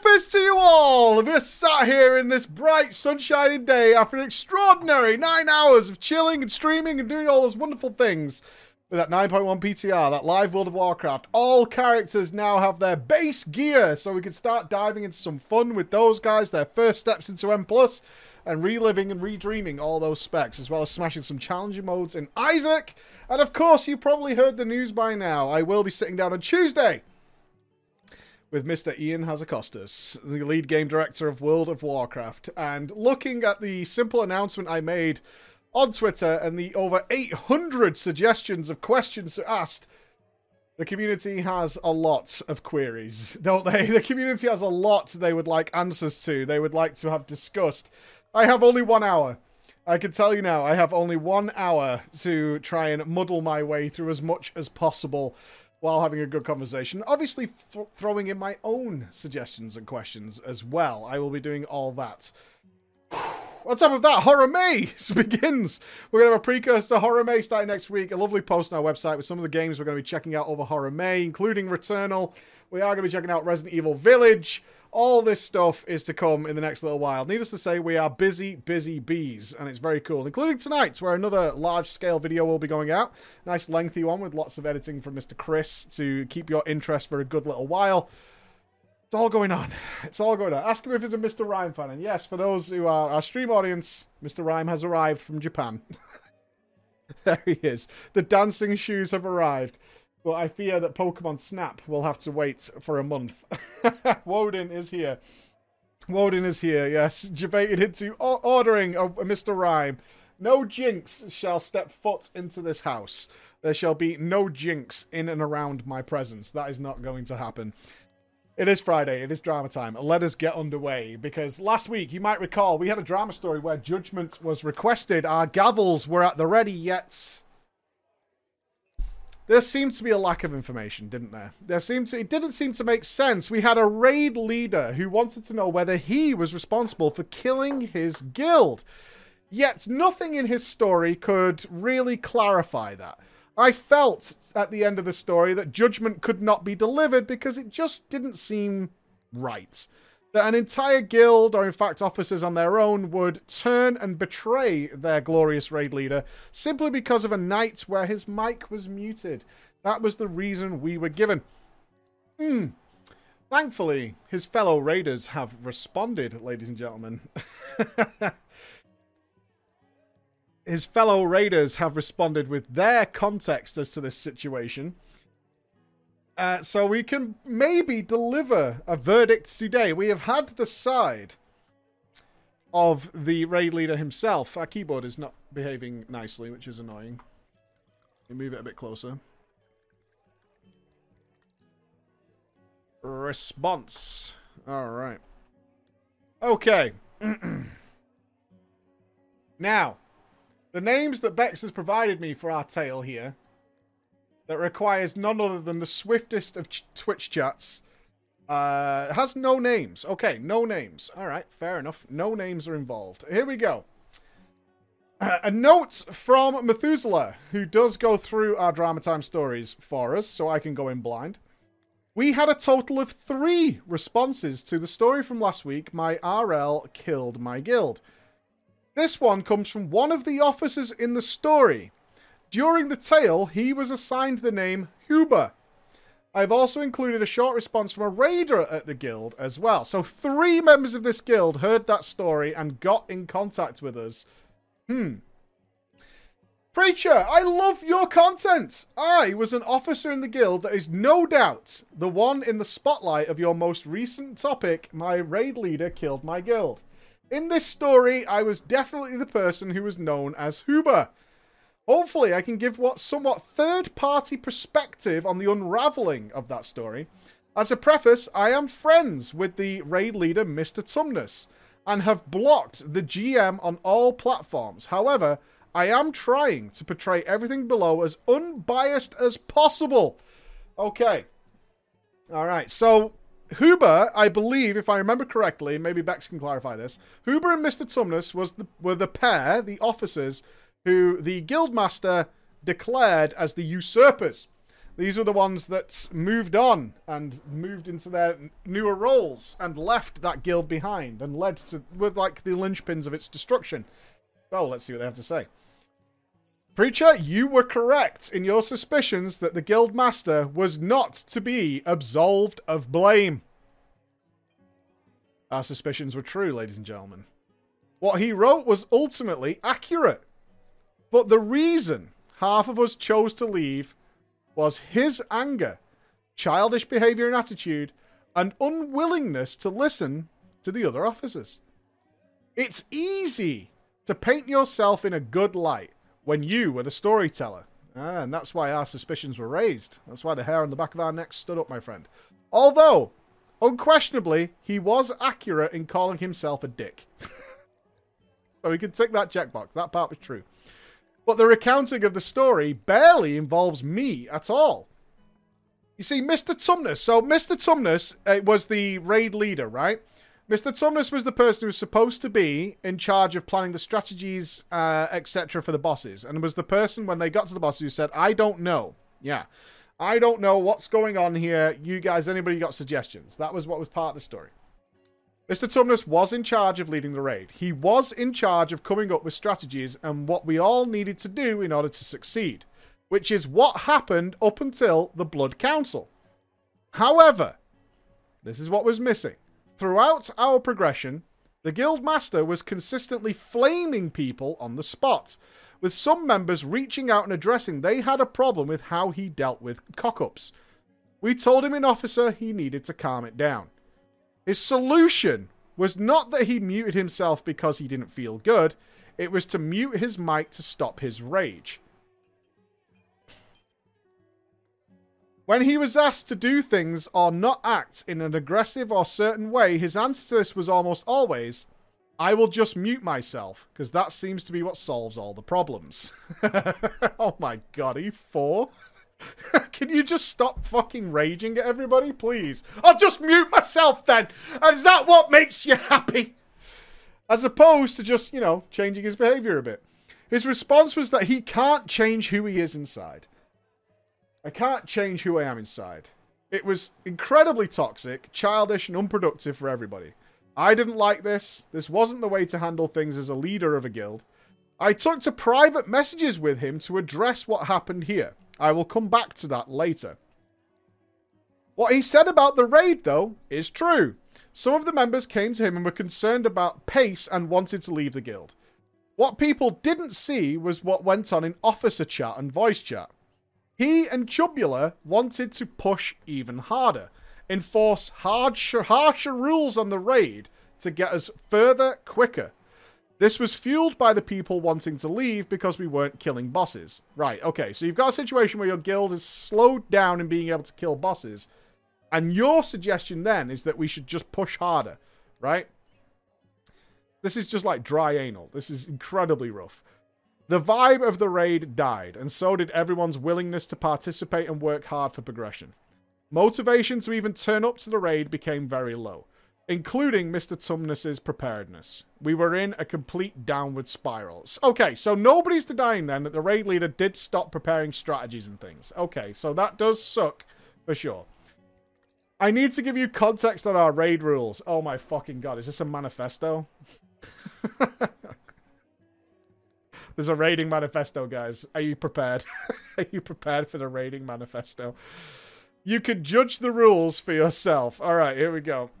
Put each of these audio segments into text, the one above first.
Fist to you all! We're sat here in this bright, sunshiny day after an extraordinary nine hours of chilling and streaming and doing all those wonderful things with that 9.1 PTR, that live World of Warcraft. All characters now have their base gear, so we can start diving into some fun with those guys, their first steps into M+, and reliving and redreaming all those specs, as well as smashing some challenging modes in Isaac. And of course, you probably heard the news by now. I will be sitting down on Tuesday with Mr. Ion Hazzikostas, the lead game director of World of Warcraft, and looking at the simple announcement I made on Twitter and the over 800 suggestions of questions asked, the community has a lot of queries, don't they? The community has a lot they would like answers to, they would like to have discussed. I have only one hour. I can tell you now, I have only one hour to try and muddle my way through as much as possible while having a good conversation. Obviously, th- throwing in my own suggestions and questions as well. I will be doing all that. On top of that, Horror May begins. We're going to have a precursor to Horror May starting next week. A lovely post on our website with some of the games we're going to be checking out over Horror May, including Returnal. We are going to be checking out Resident Evil Village. All this stuff is to come in the next little while. Needless to say, we are busy, busy bees, and it's very cool, including tonight, where another large scale video will be going out. Nice lengthy one with lots of editing from Mr. Chris to keep your interest for a good little while. It's all going on. It's all going on. Ask him if he's a Mr. Mime fan. And yes, for those who are our stream audience, Mr. Mime has arrived from Japan. there he is. The dancing shoes have arrived. But I fear that Pokemon Snap will have to wait for a month. Woden is here. Woden is here, yes. Debated into ordering a, a Mr. Mime. No jinx shall step foot into this house. There shall be no jinx in and around my presence. That is not going to happen. It is Friday. It is drama time. Let us get underway because last week, you might recall, we had a drama story where judgment was requested. Our gavels were at the ready, yet there seemed to be a lack of information, didn't there? There seemed to, it didn't seem to make sense. We had a raid leader who wanted to know whether he was responsible for killing his guild. Yet nothing in his story could really clarify that. I felt at the end of the story that judgment could not be delivered because it just didn't seem right that an entire guild, or in fact officers on their own, would turn and betray their glorious raid leader simply because of a night where his mic was muted. That was the reason we were given. Hmm. Thankfully, his fellow raiders have responded, ladies and gentlemen. his fellow raiders have responded with their context as to this situation. Uh, so we can maybe deliver a verdict today. We have had the side of the raid leader himself. Our keyboard is not behaving nicely, which is annoying. We move it a bit closer. Response. All right. Okay. now, the names that Bex has provided me for our tale here that requires none other than the swiftest of ch- Twitch chats. Uh, has no names. Okay, no names. All right, fair enough. No names are involved. Here we go. Uh, a note from Methuselah, who does go through our drama time stories for us, so I can go in blind. We had a total of three responses to the story from last week My RL Killed My Guild. This one comes from one of the officers in the story during the tale, he was assigned the name Huber. I've also included a short response from a raider at the guild as well. So three members of this guild heard that story and got in contact with us. Hmm. Preacher, I love your content. I was an officer in the guild that is no doubt the one in the spotlight of your most recent topic, my raid leader killed my guild. In this story, I was definitely the person who was known as Huber. Hopefully, I can give what somewhat third party perspective on the unraveling of that story. As a preface, I am friends with the raid leader, Mr. Tumnus, and have blocked the GM on all platforms. However, I am trying to portray everything below as unbiased as possible. Okay. All right. So, Huber, I believe, if I remember correctly, maybe Bex can clarify this. Huber and Mr. Tumnus was the, were the pair, the officers who the Guildmaster declared as the usurpers. These were the ones that moved on and moved into their newer roles and left that guild behind and led to were like the linchpins of its destruction. So let's see what they have to say. Preacher, you were correct in your suspicions that the guild master was not to be absolved of blame. Our suspicions were true, ladies and gentlemen. What he wrote was ultimately accurate. But the reason half of us chose to leave was his anger, childish behavior and attitude, and unwillingness to listen to the other officers. It's easy to paint yourself in a good light when you were the storyteller. Ah, and that's why our suspicions were raised. That's why the hair on the back of our necks stood up, my friend. Although, unquestionably, he was accurate in calling himself a dick. so we can tick that checkbox. That part was true. But the recounting of the story barely involves me at all. You see, Mr. Tumnus. So, Mr. Tumnus uh, was the raid leader, right? Mr. Tumnus was the person who was supposed to be in charge of planning the strategies, uh, etc., for the bosses, and was the person when they got to the bosses who said, "I don't know." Yeah, I don't know what's going on here. You guys, anybody got suggestions? That was what was part of the story. Mr. Tumnus was in charge of leading the raid. He was in charge of coming up with strategies and what we all needed to do in order to succeed, which is what happened up until the Blood Council. However, this is what was missing. Throughout our progression, the Guild Master was consistently flaming people on the spot, with some members reaching out and addressing they had a problem with how he dealt with cockups. We told him in officer he needed to calm it down. His solution was not that he muted himself because he didn't feel good, it was to mute his mic to stop his rage. When he was asked to do things or not act in an aggressive or certain way, his answer to this was almost always, I will just mute myself, because that seems to be what solves all the problems. oh my god, E4? Can you just stop fucking raging at everybody, please? I'll just mute myself then. Is that what makes you happy? As opposed to just, you know, changing his behavior a bit. His response was that he can't change who he is inside. I can't change who I am inside. It was incredibly toxic, childish, and unproductive for everybody. I didn't like this. This wasn't the way to handle things as a leader of a guild. I took to private messages with him to address what happened here. I will come back to that later. What he said about the raid, though, is true. Some of the members came to him and were concerned about pace and wanted to leave the guild. What people didn't see was what went on in officer chat and voice chat. He and Chubula wanted to push even harder, enforce hard, harsher rules on the raid to get us further quicker. This was fueled by the people wanting to leave because we weren't killing bosses. Right, okay, so you've got a situation where your guild is slowed down in being able to kill bosses. And your suggestion then is that we should just push harder, right? This is just like dry anal. This is incredibly rough. The vibe of the raid died, and so did everyone's willingness to participate and work hard for progression. Motivation to even turn up to the raid became very low including Mr. Tumnus's preparedness. We were in a complete downward spiral. Okay, so nobody's denying then that the raid leader did stop preparing strategies and things. Okay, so that does suck for sure. I need to give you context on our raid rules. Oh my fucking god, is this a manifesto? There's a raiding manifesto, guys. Are you prepared? Are you prepared for the raiding manifesto? You can judge the rules for yourself. All right, here we go.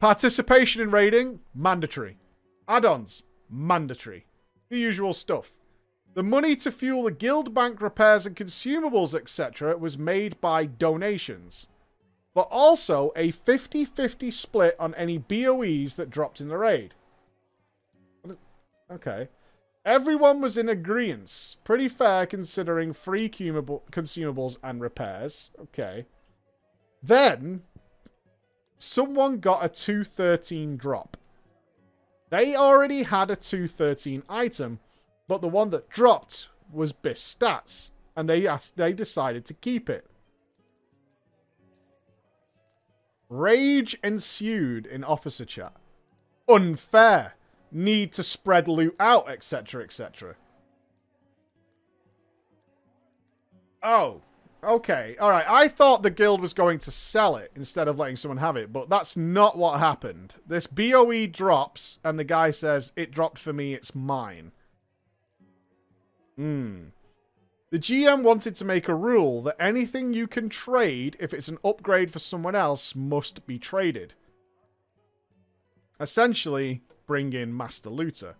Participation in raiding, mandatory. Add-ons, mandatory. The usual stuff. The money to fuel the guild bank repairs and consumables, etc., was made by donations. But also a 50 50 split on any BOEs that dropped in the raid. Okay. Everyone was in agreement. Pretty fair considering free consumables and repairs. Okay. Then, someone got a 213 drop. They already had a 213 item, but the one that dropped was BIS stats, and they asked, they decided to keep it. Rage ensued in officer chat. Unfair. Need to spread loot out, etc., etc. Oh, okay. All right. I thought the guild was going to sell it instead of letting someone have it, but that's not what happened. This BOE drops, and the guy says, It dropped for me, it's mine. Hmm. The GM wanted to make a rule that anything you can trade, if it's an upgrade for someone else, must be traded. Essentially, bring in Master Looter.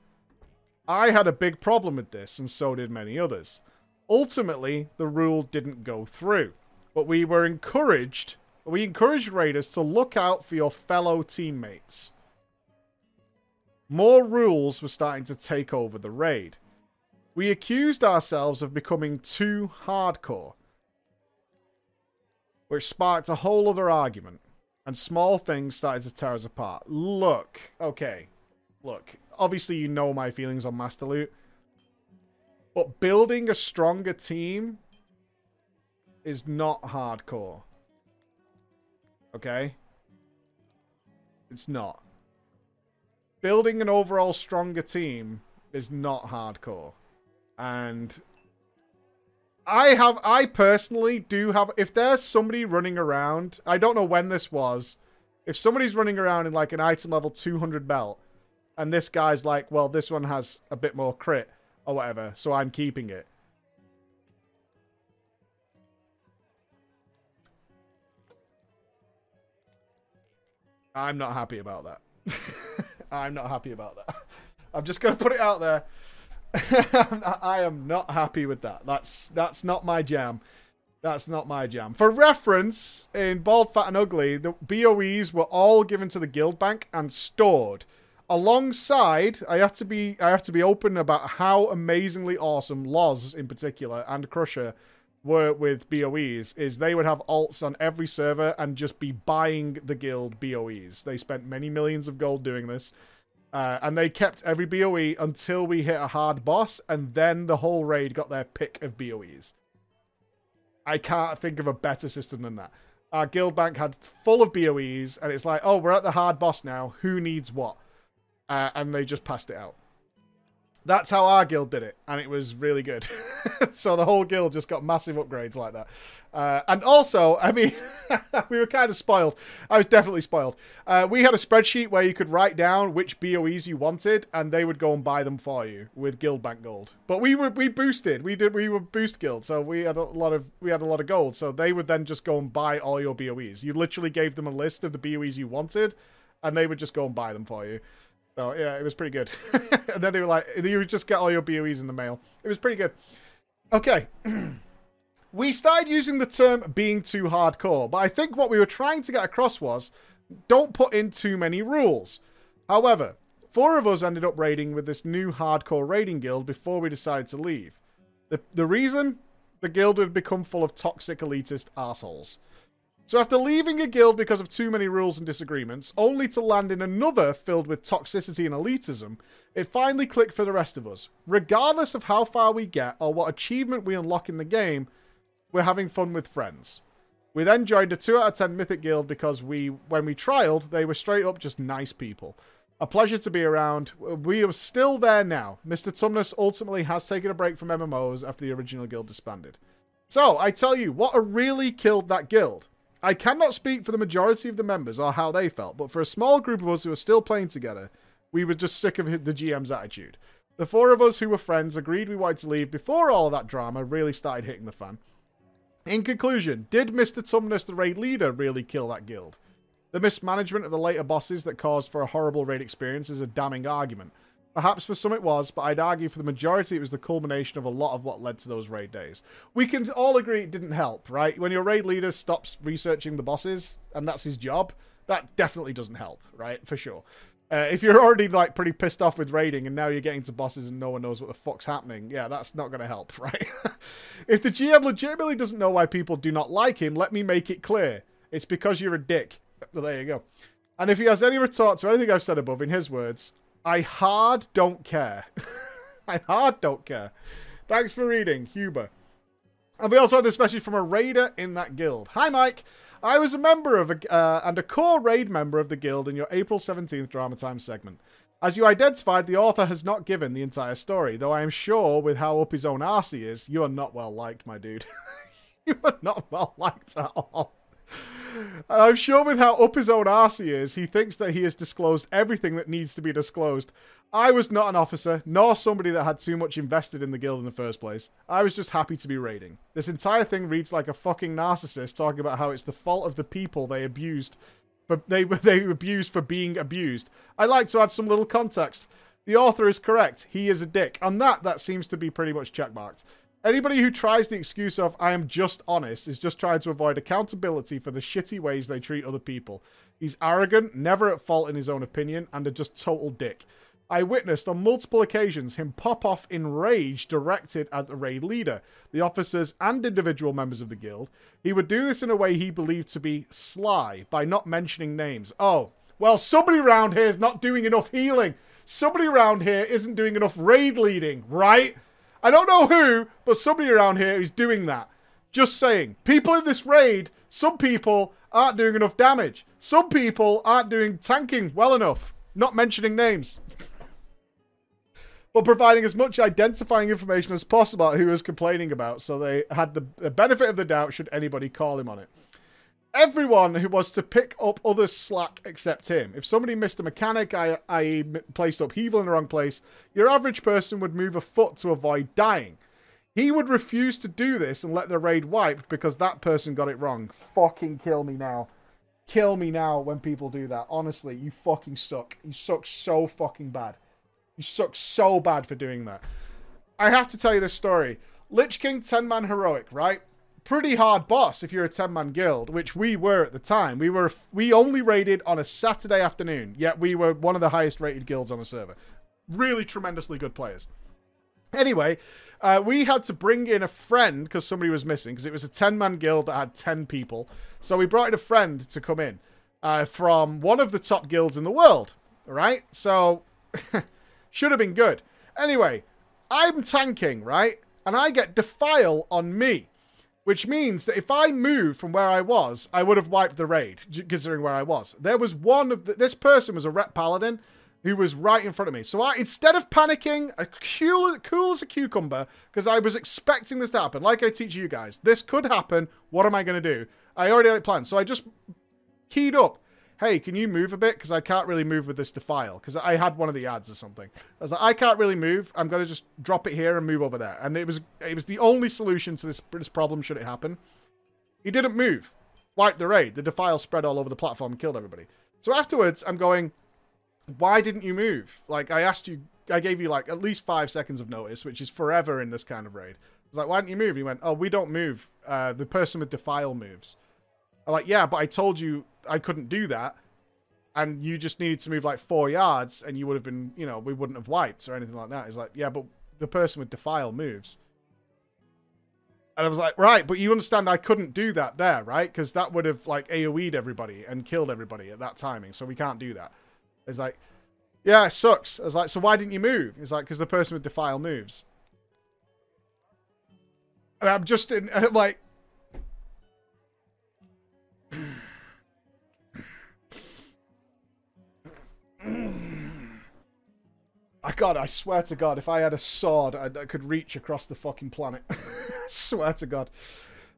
I had a big problem with this, and so did many others. Ultimately, the rule didn't go through, but we were encouraged, we encouraged raiders to look out for your fellow teammates. More rules were starting to take over the raid. We accused ourselves of becoming too hardcore, which sparked a whole other argument, and small things started to tear us apart. Look, okay, look, obviously you know my feelings on Master Loot. But building a stronger team is not hardcore. Okay? It's not. Building an overall stronger team is not hardcore. And I have I personally do have if there's somebody running around, I don't know when this was. If somebody's running around in like an item level 200 belt and this guy's like, well, this one has a bit more crit or whatever, so I'm keeping it. I'm not happy about that. I'm not happy about that. I'm just going to put it out there. I am not happy with that. That's that's not my jam. That's not my jam. For reference, in Bald, Fat, and Ugly, the BOEs were all given to the guild bank and stored alongside i have to be i have to be open about how amazingly awesome loz in particular and crusher were with boes is they would have alts on every server and just be buying the guild boes they spent many millions of gold doing this. Uh, and they kept every boe until we hit a hard boss and then the whole raid got their pick of boes i can't think of a better system than that. Our guild bank had full of boes and it's like oh we're at the hard boss now. Who needs what uh, and they just passed it out. That's how our guild did it, and it was really good. so the whole guild just got massive upgrades like that. Uh, and also, I mean, we were kind of spoiled. I was definitely spoiled. Uh, we had a spreadsheet where you could write down which BOEs you wanted, and they would go and buy them for you with Guild Bank gold. But we were we boosted. We did we were boost guild, so we had a lot of we had a lot of gold. So they would then just go and buy all your BOEs. You literally gave them a list of the BOEs you wanted, and they would just go and buy them for you. So yeah, it was pretty good. and then they were like, you just get all your BOEs in the mail. It was pretty good. Okay. we started using the term being too hardcore, but I think what we were trying to get across was don't put in too many rules. However, four of us ended up raiding with this new hardcore raiding guild before we decided to leave. The, the reason? The guild had become full of toxic elitist assholes. So after leaving a guild because of too many rules and disagreements, only to land in another filled with toxicity and elitism, it finally clicked for the rest of us. Regardless of how far we get or what achievement we unlock in the game, we're having fun with friends. We then joined a 2 out of 10 Mythic guild because we, when we trialed, they were straight up just nice people. A pleasure to be around. We are still there now. Mr. Tumnus ultimately has taken a break from MMOs after the original guild disbanded. So, I tell you, what really killed that guild? I cannot speak for the majority of the members or how they felt, but for a small group of us who were still playing together, we were just sick of the GM's attitude. The four of us who were friends agreed we wanted to leave before all of that drama really started hitting the fan. In conclusion, did Mr. Tumnus, the raid leader, really kill that guild? The mismanagement of the later bosses that caused for a horrible raid experience is a damning argument. Perhaps for some it was, but I'd argue for the majority it was the culmination of a lot of what led to those raid days. We can all agree it didn't help, right? When your raid leader stops researching the bosses, and that's his job, that definitely doesn't help, right? For sure. Uh, if you're already like pretty pissed off with raiding and now you're getting to bosses and no one knows what the fuck's happening, yeah, that's not going to help, right? if the GM legitimately doesn't know why people do not like him, let me make it clear. It's because you're a dick. Well, there you go. And if he has any retort to anything I've said above, in his words, I hard don't care. I hard don't care. Thanks for reading, Huber. And we also had this message from a raider in that guild. Hi, Mike. I was a member of a, uh, and a core raid member of the guild in your April 17th Drama Time segment. As you identified, the author has not given the entire story, though I am sure with how up his own arse he is, you are not well liked, my dude. you are not well liked at all. I'm sure with how up his own arse he is, he thinks that he has disclosed everything that needs to be disclosed. I was not an officer, nor somebody that had too much invested in the guild in the first place. I was just happy to be raiding. This entire thing reads like a fucking narcissist talking about how it's the fault of the people they abused but they they abused for being abused. I like to add some little context. The author is correct. He is a dick. and that, that seems to be pretty much checkmarked. Anybody who tries the excuse of I am just honest is just trying to avoid accountability for the shitty ways they treat other people. He's arrogant, never at fault in his own opinion, and a just total dick. I witnessed on multiple occasions him pop off in rage directed at the raid leader, the officers, and individual members of the guild. He would do this in a way he believed to be sly by not mentioning names. Oh, well, somebody around here is not doing enough healing. Somebody around here isn't doing enough raid leading, right? I don't know who, but somebody around here is doing that. Just saying. People in this raid, some people aren't doing enough damage. Some people aren't doing tanking well enough. Not mentioning names. but providing as much identifying information as possible about who was complaining about so they had the benefit of the doubt should anybody call him on it everyone who was to pick up others' slack except him. If somebody missed a mechanic, I i.e., placed upheaval in the wrong place, your average person would move a foot to avoid dying. He would refuse to do this and let the raid wipe because that person got it wrong. Fucking kill me now. Kill me now when people do that. Honestly, you fucking suck. You suck so fucking bad. You suck so bad for doing that. I have to tell you this story. Lich King 10 man heroic, right? Pretty hard boss if you're a 10 man guild, which we were at the time. We were we only raided on a Saturday afternoon, yet we were one of the highest rated guilds on the server. Really tremendously good players. Anyway, uh, we had to bring in a friend because somebody was missing because it was a 10 man guild that had 10 people. So we brought in a friend to come in uh, from one of the top guilds in the world. Right? So, should have been good. Anyway, I'm tanking, right? And I get Defile on me. Which means that if I moved from where I was, I would have wiped the raid, considering where I was. There was one of the, this person was a ret paladin who was right in front of me. So I, instead of panicking, a cool, cool as a cucumber, because I was expecting this to happen, like I teach you guys, this could happen. What am I going to do? I already had it planned. So I just keyed up hey, can you move a bit? Because I can't really move with this defile. Because I had one of the ads or something. I was like, I can't really move. I'm going to just drop it here and move over there. And it was it was the only solution to this, this problem should it happen. He didn't move. Wiped the raid. The defile spread all over the platform and killed everybody. So afterwards, I'm going, why didn't you move? Like, I asked you, I gave you like at least five seconds of notice, which is forever in this kind of raid. I was like, why didn't you move? He went, oh, we don't move. Uh, the person with defile moves. I'm like, yeah, but I told you I couldn't do that, and you just needed to move like four yards, and you would have been, you know, we wouldn't have wiped or anything like that. He's like, yeah, but the person with defile moves. And I was like, right, but you understand I couldn't do that there, right? Because that would have like AoE'd everybody and killed everybody at that timing, so we can't do that. It's like, yeah, it sucks. I was like, so why didn't you move? He's like, because the person with defile moves. And I'm just in, I'm like, I God, I swear to God, if I had a sword, I, I could reach across the fucking planet. swear to God.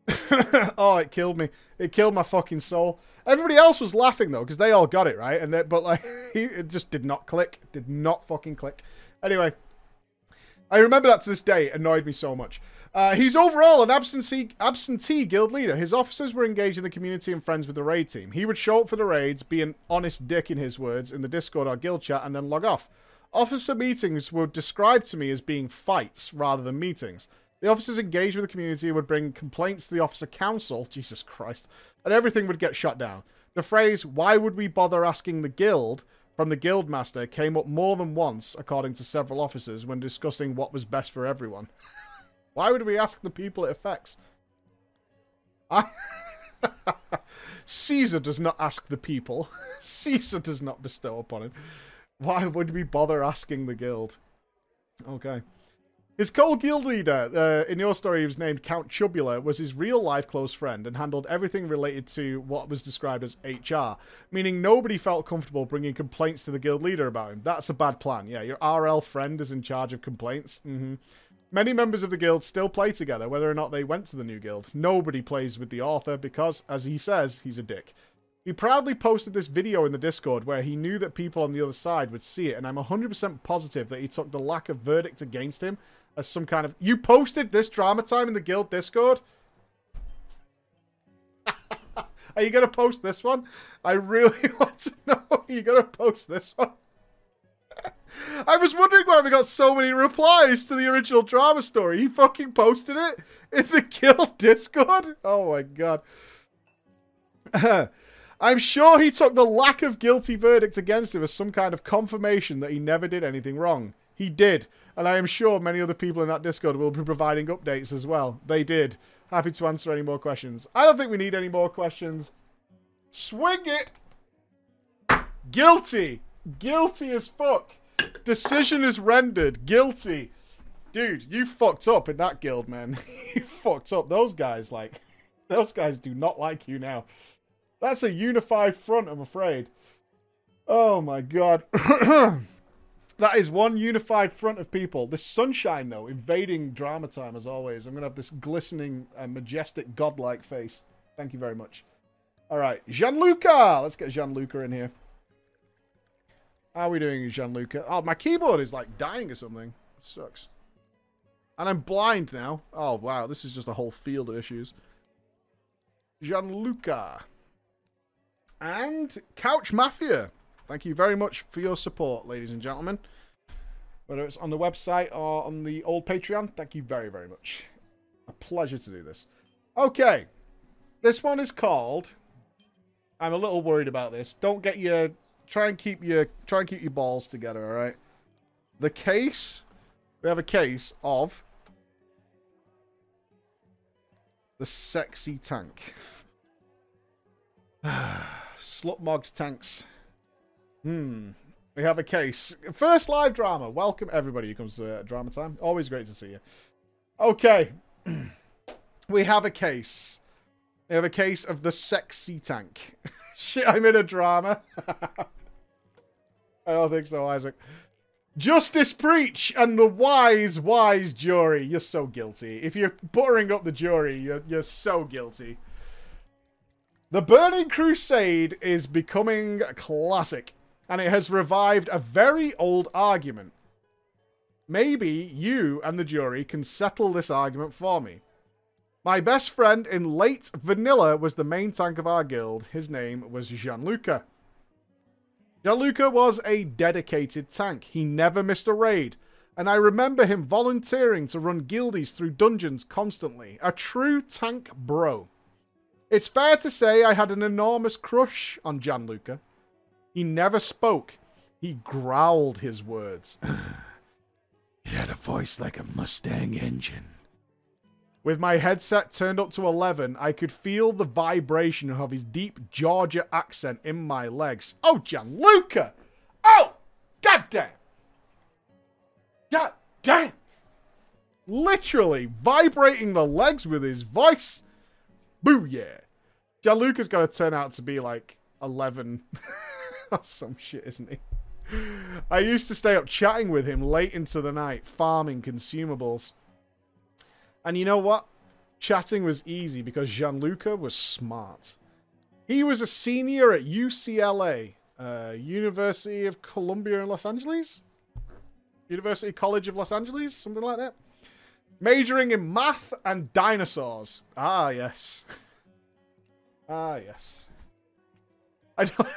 oh, it killed me. It killed my fucking soul. Everybody else was laughing though, because they all got it right, and they, but like, it just did not click. Did not fucking click. Anyway, I remember that to this day. It annoyed me so much. Uh, he's overall an absentee, absentee guild leader. His officers were engaged in the community and friends with the raid team. He would show up for the raids, be an honest dick in his words, in the Discord or guild chat, and then log off. Officer meetings were described to me as being fights rather than meetings. The officers engaged with the community would bring complaints to the officer council, Jesus Christ, and everything would get shut down. The phrase, why would we bother asking the guild, from the guild master came up more than once, according to several officers, when discussing what was best for everyone. Why would we ask the people it affects? I... Caesar does not ask the people. Caesar does not bestow upon him. Why would we bother asking the guild? Okay. His co-guild leader, uh, in your story he was named Count Chubula, was his real-life close friend and handled everything related to what was described as HR, meaning nobody felt comfortable bringing complaints to the guild leader about him. That's a bad plan. Yeah, your RL friend is in charge of complaints. Mm-hmm. Many members of the guild still play together, whether or not they went to the new guild. Nobody plays with the author because, as he says, he's a dick. He proudly posted this video in the Discord where he knew that people on the other side would see it, and I'm 100% positive that he took the lack of verdict against him as some kind of. You posted this drama time in the guild Discord? Are you going to post this one? I really want to know. Are you going to post this one? I was wondering why we got so many replies to the original drama story. He fucking posted it in the guild Discord. Oh my god. I'm sure he took the lack of guilty verdict against him as some kind of confirmation that he never did anything wrong. He did, and I am sure many other people in that Discord will be providing updates as well. They did. Happy to answer any more questions. I don't think we need any more questions. Swing it! Guilty! Guilty as fuck! Decision is rendered. Guilty. Dude, you fucked up in that guild, man. you fucked up. Those guys, like, those guys do not like you now. That's a unified front, I'm afraid. Oh my god. that is one unified front of people. This sunshine, though, invading drama time as always. I'm going to have this glistening, uh, majestic, godlike face. Thank you very much. All right, Gianluca. Let's get Gianluca in here. How are we doing, Gianluca? Oh, my keyboard is like dying or something. It sucks. And I'm blind now. Oh, wow. This is just a whole field of issues. Gianluca. And Couch Mafia. Thank you very much for your support, ladies and gentlemen. Whether it's on the website or on the old Patreon, thank you very, very much. A pleasure to do this. Okay. This one is called... I'm a little worried about this. Don't get your try and keep your try and keep your balls together, all right? The case, we have a case of the sexy tank. Slutmogged tanks. Hmm. We have a case. First live drama. Welcome everybody who comes to uh, drama time. Always great to see you. Okay. we have a case. We have a case of the sexy tank. Shit, I'm in a drama. I don't think so, Isaac. Justice preach and the wise, wise jury. You're so guilty. If you're buttering up the jury, you're, you're so guilty. The Burning Crusade is becoming a classic, and it has revived a very old argument. Maybe you and the jury can settle this argument for me. My best friend in late Vanilla was the main tank of our guild. His name was Gianluca. Gianluca was a dedicated tank. He never missed a raid. And I remember him volunteering to run guildies through dungeons constantly. A true tank bro. It's fair to say I had an enormous crush on Gianluca. He never spoke. He growled his words. he had a voice like a Mustang engine. With my headset turned up to 11, I could feel the vibration of his deep Georgia accent in my legs. Oh, Gianluca! Oh! Goddamn! God damn! Literally vibrating the legs with his voice. Boo yeah. Gianluca's to turn out to be like 11. some shit, isn't he? I used to stay up chatting with him late into the night, farming consumables. And you know what? Chatting was easy because Gianluca was smart. He was a senior at UCLA, uh, University of Columbia in Los Angeles? University College of Los Angeles? Something like that. Majoring in math and dinosaurs. Ah, yes. Ah, yes. I don't...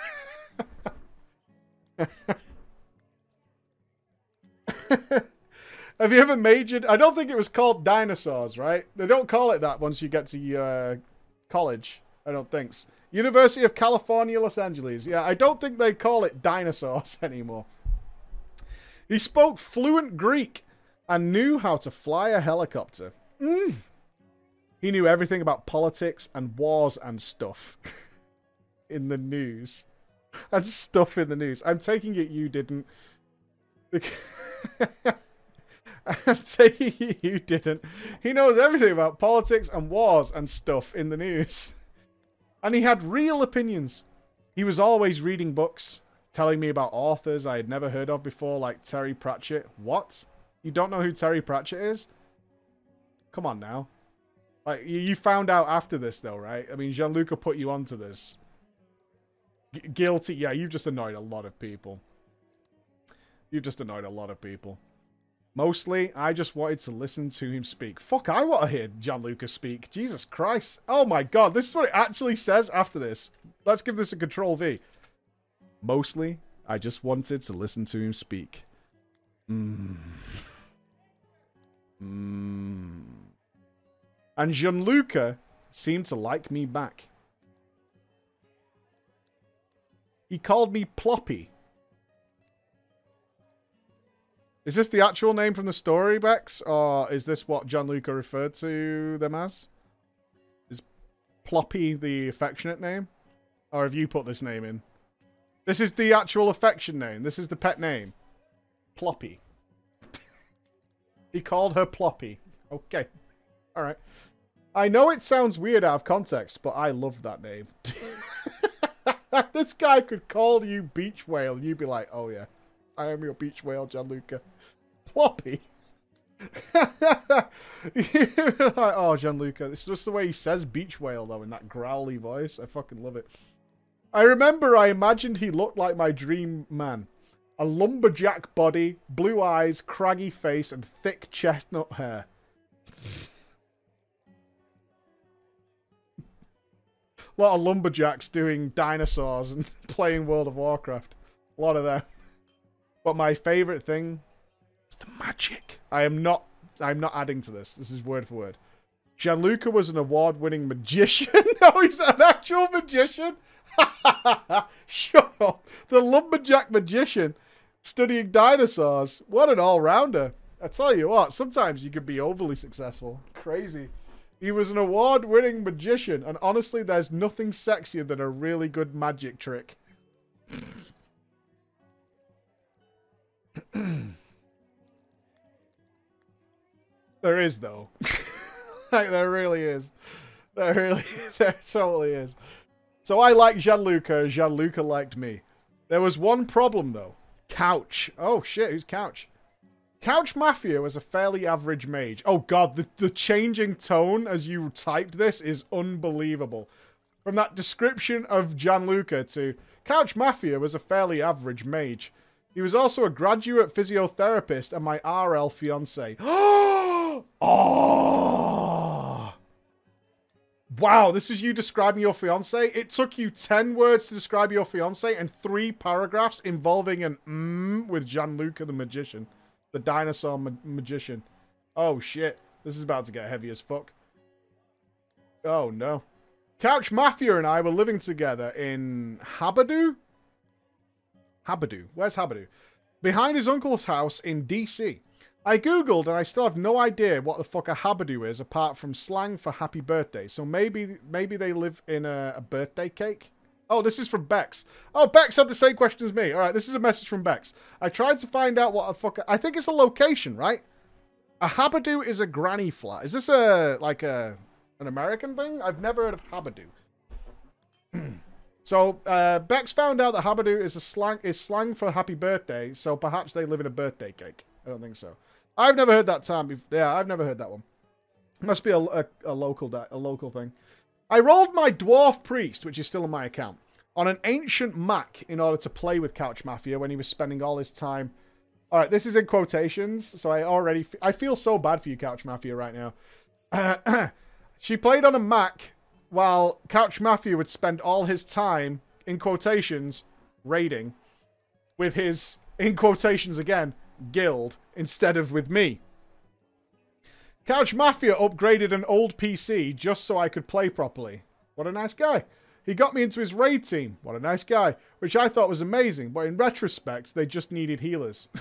Have you ever majored? I don't think it was called dinosaurs, right? They don't call it that once you get to uh, college. I don't think. So. University of California, Los Angeles. Yeah, I don't think they call it dinosaurs anymore. He spoke fluent Greek and knew how to fly a helicopter. Mm. He knew everything about politics and wars and stuff in the news. And stuff in the news. I'm taking it you didn't. I'm taking you didn't. He knows everything about politics and wars and stuff in the news. And he had real opinions. He was always reading books, telling me about authors I had never heard of before, like Terry Pratchett. What? You don't know who Terry Pratchett is? Come on now. Like you, found out after this though, right? I mean, Gianluca put you onto this. G guilty. Yeah, you've just annoyed a lot of people. You've just annoyed a lot of people. Mostly, I just wanted to listen to him speak. Fuck, I want to hear Gianluca speak. Jesus Christ. Oh my god, this is what it actually says after this. Let's give this a control V. Mostly, I just wanted to listen to him speak. Mmm. Mmm. And Gianluca seemed to like me back. He called me Ploppy. Is this the actual name from the story, Bex? Or is this what Gianluca referred to them as? Is Ploppy the affectionate name? Or have you put this name in? This is the actual affection name. This is the pet name. Ploppy. He called her Ploppy. Okay. Alright. I know it sounds weird out of context, but I love that name. this guy could call you Beach Whale, and you'd be like, oh yeah, I am your Beach Whale, Gianluca. Ploppy. like, oh, Gianluca. It's just the way he says beach whale, though, in that growly voice. I fucking love it. I remember I imagined he looked like my dream man. A lumberjack body, blue eyes, craggy face, and thick chestnut hair. A lot of lumberjacks doing dinosaurs and playing World of Warcraft. A lot of them. But my favorite thing is the magic. I am not I'm not adding to this. This is word for word. Gianluca was an award-winning magician. no, he's an actual magician. Shut up. The lumberjack magician studying dinosaurs. What an all-rounder. I tell you what, sometimes you can be overly successful. Crazy. He was an award-winning magician, and honestly, there's nothing sexier than a really good magic trick. there is though. like there really is. There really there totally is. So I like Gianluca, Gianluca liked me. There was one problem though. Couch. Oh shit, who's Couch? Couch Mafia was a fairly average mage. Oh god, the, the changing tone as you typed this is unbelievable. From that description of Gianluca to Couch Mafia was a fairly average mage. He was also a graduate physiotherapist and my RL fiance. oh! Wow, this is you describing your fiance? It took you 10 words to describe your fiance and three paragraphs involving an mm with Gianluca the magician. The dinosaur ma magician. Oh shit, this is about to get heavy as fuck. Oh no. Couch Mafia and I were living together in Habadoo? Habadoo. Where's Habadoo? Behind his uncle's house in DC. I googled and I still have no idea what the fuck a habadoo is apart from slang for happy birthday. So maybe maybe they live in a, a birthday cake. Oh, this is from Bex. Oh, Bex had the same question as me. All right, this is a message from Bex. I tried to find out what a fuck. I think it's a location, right? A habadoo is a granny flat. Is this a like a an American thing? I've never heard of habadoo. So uh, Bex found out that Habadoo is a slang is slang for happy birthday. So perhaps they live in a birthday cake. I don't think so. I've never heard that term. Before. Yeah, I've never heard that one. Must be a, a, a local a local thing. I rolled my dwarf priest, which is still on my account, on an ancient Mac in order to play with Couch Mafia when he was spending all his time. All right, this is in quotations, so I already I feel so bad for you, Couch Mafia, right now. She played on a Mac while Couch Mafia would spend all his time, in quotations, raiding, with his, in quotations again, guild, instead of with me. Couch Mafia upgraded an old PC just so I could play properly. What a nice guy. He got me into his raid team. What a nice guy. Which I thought was amazing, but in retrospect, they just needed healers.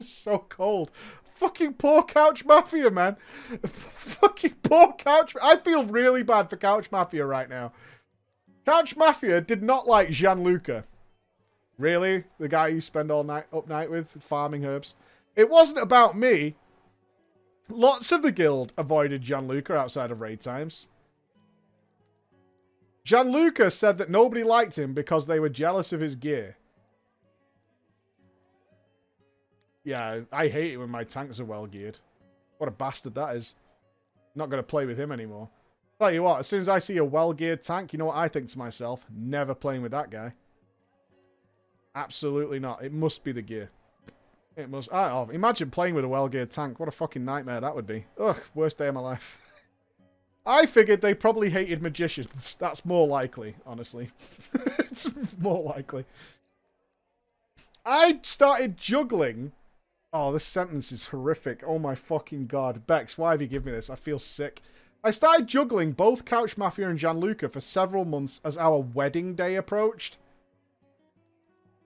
so cold. Fucking poor Couch Mafia, man. Fucking poor Couch. I feel really bad for Couch Mafia right now. Couch Mafia did not like Gianluca. Really? The guy you spend all night up night with farming herbs? It wasn't about me. Lots of the guild avoided Gianluca outside of raid times. Gianluca said that nobody liked him because they were jealous of his gear. Yeah, I hate it when my tanks are well geared. What a bastard that is. Not going to play with him anymore. Tell you what, as soon as I see a well geared tank, you know what I think to myself? Never playing with that guy. Absolutely not. It must be the gear. It must. Oh, imagine playing with a well geared tank. What a fucking nightmare that would be. Ugh, worst day of my life. I figured they probably hated magicians. That's more likely, honestly. it's more likely. I started juggling. Oh, this sentence is horrific. Oh my fucking god. Bex, why have you given me this? I feel sick. I started juggling both Couch Mafia and Gianluca for several months as our wedding day approached.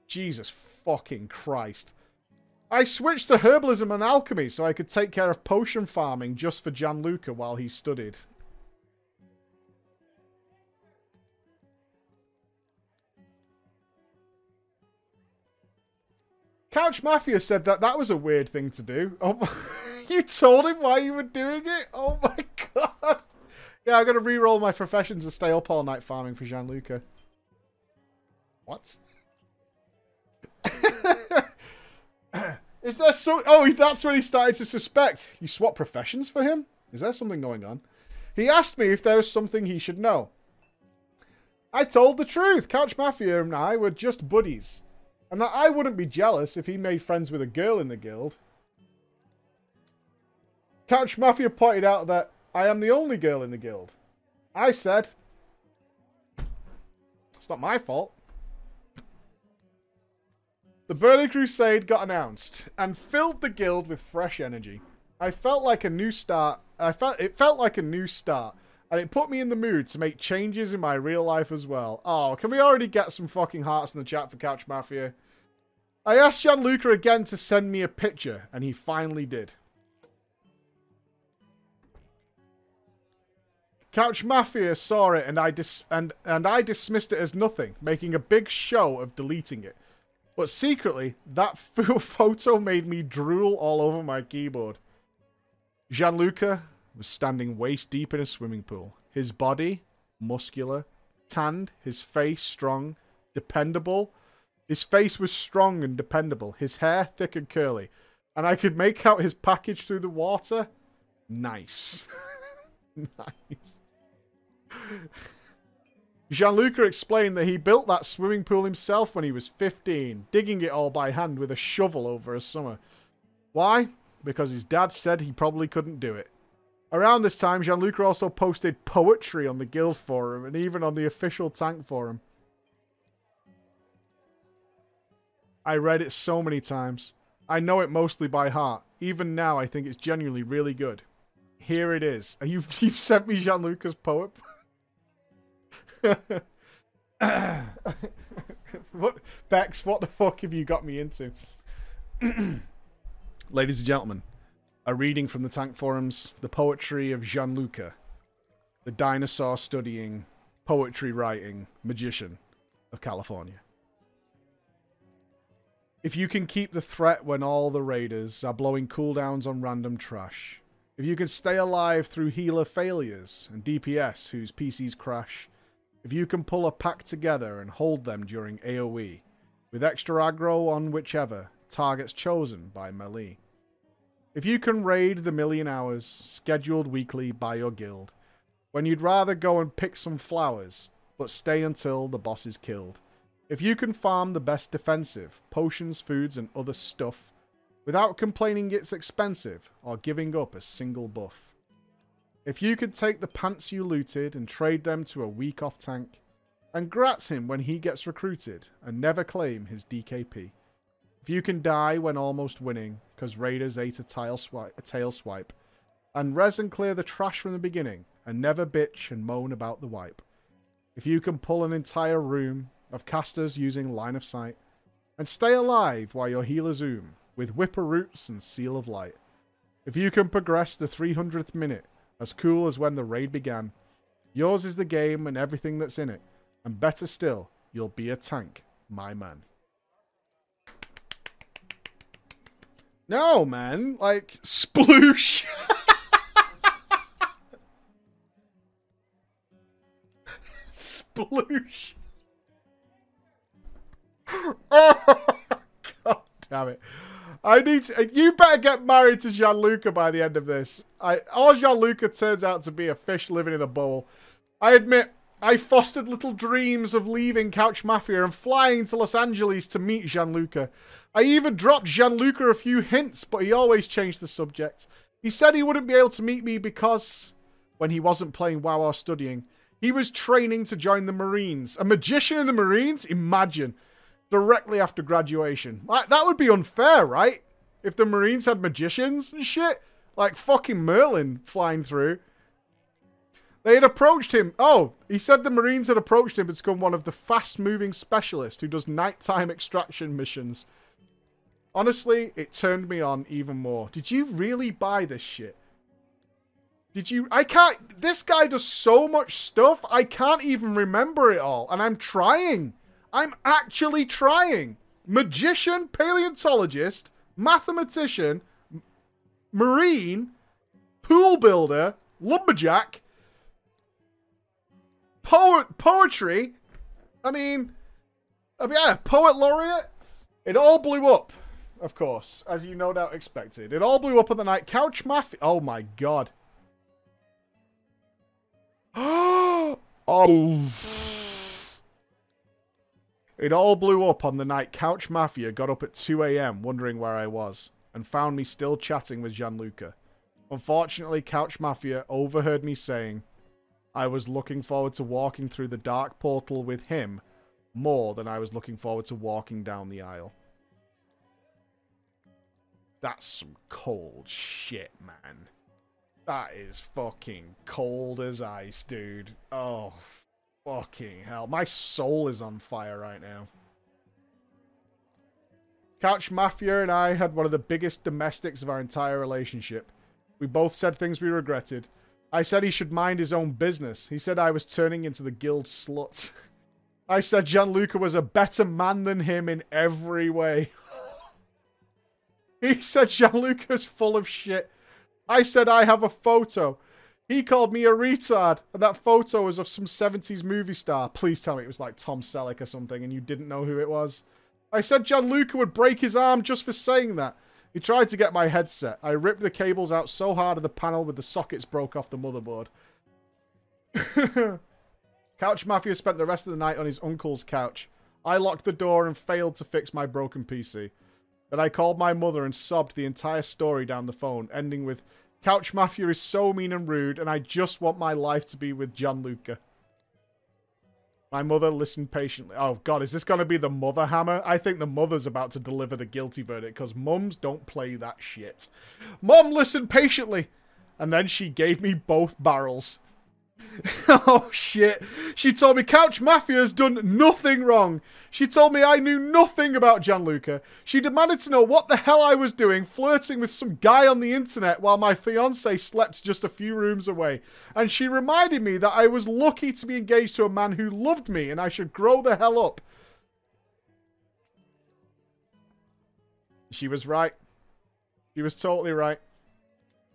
Jesus fucking Christ. I switched to herbalism and alchemy so I could take care of potion farming just for Gianluca while he studied. Couch Mafia said that that was a weird thing to do. Oh, you told him why you were doing it? Oh my god. Yeah, I'm to re-roll my professions and stay up all night farming for Gianluca. What? Is there so... Oh, that's when he started to suspect. You swap professions for him? Is there something going on? He asked me if there was something he should know. I told the truth. Couch Mafia and I were just buddies. And that I wouldn't be jealous if he made friends with a girl in the guild. Couch Mafia pointed out that I am the only girl in the guild. I said, it's not my fault. The Burning Crusade got announced and filled the guild with fresh energy. I felt like a new start. I felt it felt like a new start, and it put me in the mood to make changes in my real life as well. Oh, can we already get some fucking hearts in the chat for Couch Mafia? I asked Gianluca again to send me a picture, and he finally did. Couch Mafia saw it and I dis- and and I dismissed it as nothing, making a big show of deleting it. But secretly, that photo made me drool all over my keyboard. Gianluca was standing waist deep in a swimming pool. His body, muscular, tanned, his face strong, dependable. His face was strong and dependable, his hair thick and curly, and I could make out his package through the water. Nice. nice. Gianluca explained that he built that swimming pool himself when he was 15, digging it all by hand with a shovel over a summer. Why? Because his dad said he probably couldn't do it. Around this time, Gianluca also posted poetry on the guild forum and even on the official tank forum. I read it so many times. I know it mostly by heart. Even now, I think it's genuinely really good. Here it is. You've, you've sent me Gianluca's poem. What Bex, what the fuck have you got me into? Ladies and gentlemen, a reading from the Tank Forums, the poetry of Gianluca, the dinosaur studying, poetry writing magician of California. If you can keep the threat when all the raiders are blowing cooldowns on random trash, if you can stay alive through healer failures and DPS whose PCs crash, if you can pull a pack together and hold them during AoE, with extra aggro on whichever targets chosen by melee. If you can raid the million hours scheduled weekly by your guild, when you'd rather go and pick some flowers, but stay until the boss is killed. If you can farm the best defensive, potions, foods, and other stuff, without complaining it's expensive or giving up a single buff. If you could take the pants you looted and trade them to a weak off tank, and grats him when he gets recruited and never claim his DKP. If you can die when almost winning, because Raiders ate a, tile a tail swipe, and res and clear the trash from the beginning, and never bitch and moan about the wipe. If you can pull an entire room of casters using line of sight, and stay alive while your healers zoom, with whipper roots and seal of light. If you can progress the 300th minute as cool as when the raid began. Yours is the game and everything that's in it. And better still, you'll be a tank, my man. No, man. Like, sploosh. sploosh. oh, God damn it. I need to, you better get married to Gianluca by the end of this. I or Gianluca turns out to be a fish living in a bowl. I admit I fostered little dreams of leaving Couch Mafia and flying to Los Angeles to meet Gianluca. I even dropped Gianluca a few hints, but he always changed the subject. He said he wouldn't be able to meet me because, when he wasn't playing WoW or studying, he was training to join the Marines. A magician in the Marines? Imagine. Directly after graduation. That would be unfair, right? If the Marines had magicians and shit. Like fucking Merlin flying through. They had approached him. Oh, he said the Marines had approached him to become one of the fast moving specialists who does nighttime extraction missions. Honestly, it turned me on even more. Did you really buy this shit? Did you? I can't. This guy does so much stuff, I can't even remember it all. And I'm trying. I'm actually trying. Magician, paleontologist, mathematician, marine, pool builder, lumberjack, poet, poetry. I mean, yeah, poet laureate. It all blew up, of course, as you no doubt expected. It all blew up on the night. Couch Mafia. Oh my god. oh. It all blew up on the night Couch Mafia got up at 2 a.m. wondering where I was, and found me still chatting with Gianluca. Unfortunately, Couch Mafia overheard me saying I was looking forward to walking through the dark portal with him more than I was looking forward to walking down the aisle. That's some cold shit, man. That is fucking cold as ice, dude. Oh, Fucking hell. My soul is on fire right now. Couch Mafia and I had one of the biggest domestics of our entire relationship. We both said things we regretted. I said he should mind his own business. He said I was turning into the guild slut. I said Gianluca was a better man than him in every way. he said Gianluca's full of shit. I said I have a photo. He called me a retard, and that photo was of some 70s movie star. Please tell me it was like Tom Selleck or something, and you didn't know who it was. I said Gianluca would break his arm just for saying that. He tried to get my headset. I ripped the cables out so hard of the panel with the sockets broke off the motherboard. couch Mafia spent the rest of the night on his uncle's couch. I locked the door and failed to fix my broken PC. Then I called my mother and sobbed the entire story down the phone, ending with, Couch Mafia is so mean and rude, and I just want my life to be with Gianluca. My mother listened patiently. Oh, God, is this going to be the mother hammer? I think the mother's about to deliver the guilty verdict, because mums don't play that shit. Mom listened patiently, and then she gave me both barrels. oh shit. She told me Couch Mafia has done nothing wrong. She told me I knew nothing about Gianluca. She demanded to know what the hell I was doing flirting with some guy on the internet while my fiance slept just a few rooms away. And she reminded me that I was lucky to be engaged to a man who loved me and I should grow the hell up. She was right. She was totally right.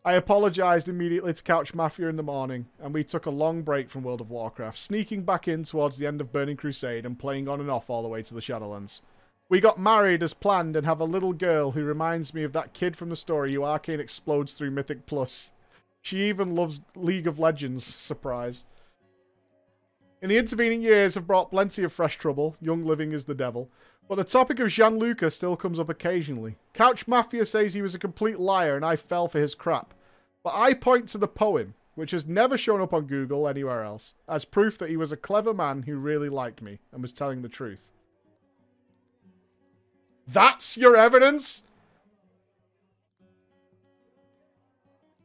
I apologised immediately to Couch Mafia in the morning, and we took a long break from World of Warcraft, sneaking back in towards the end of Burning Crusade and playing on and off all the way to the Shadowlands. We got married as planned and have a little girl who reminds me of that kid from the story who Arcane explodes through Mythic Plus. She even loves League of Legends, surprise. In the intervening years have brought plenty of fresh trouble, young living is the devil, but the topic of Gianluca still comes up occasionally. Couch Mafia says he was a complete liar and I fell for his crap. But I point to the poem, which has never shown up on Google anywhere else, as proof that he was a clever man who really liked me and was telling the truth. That's your evidence?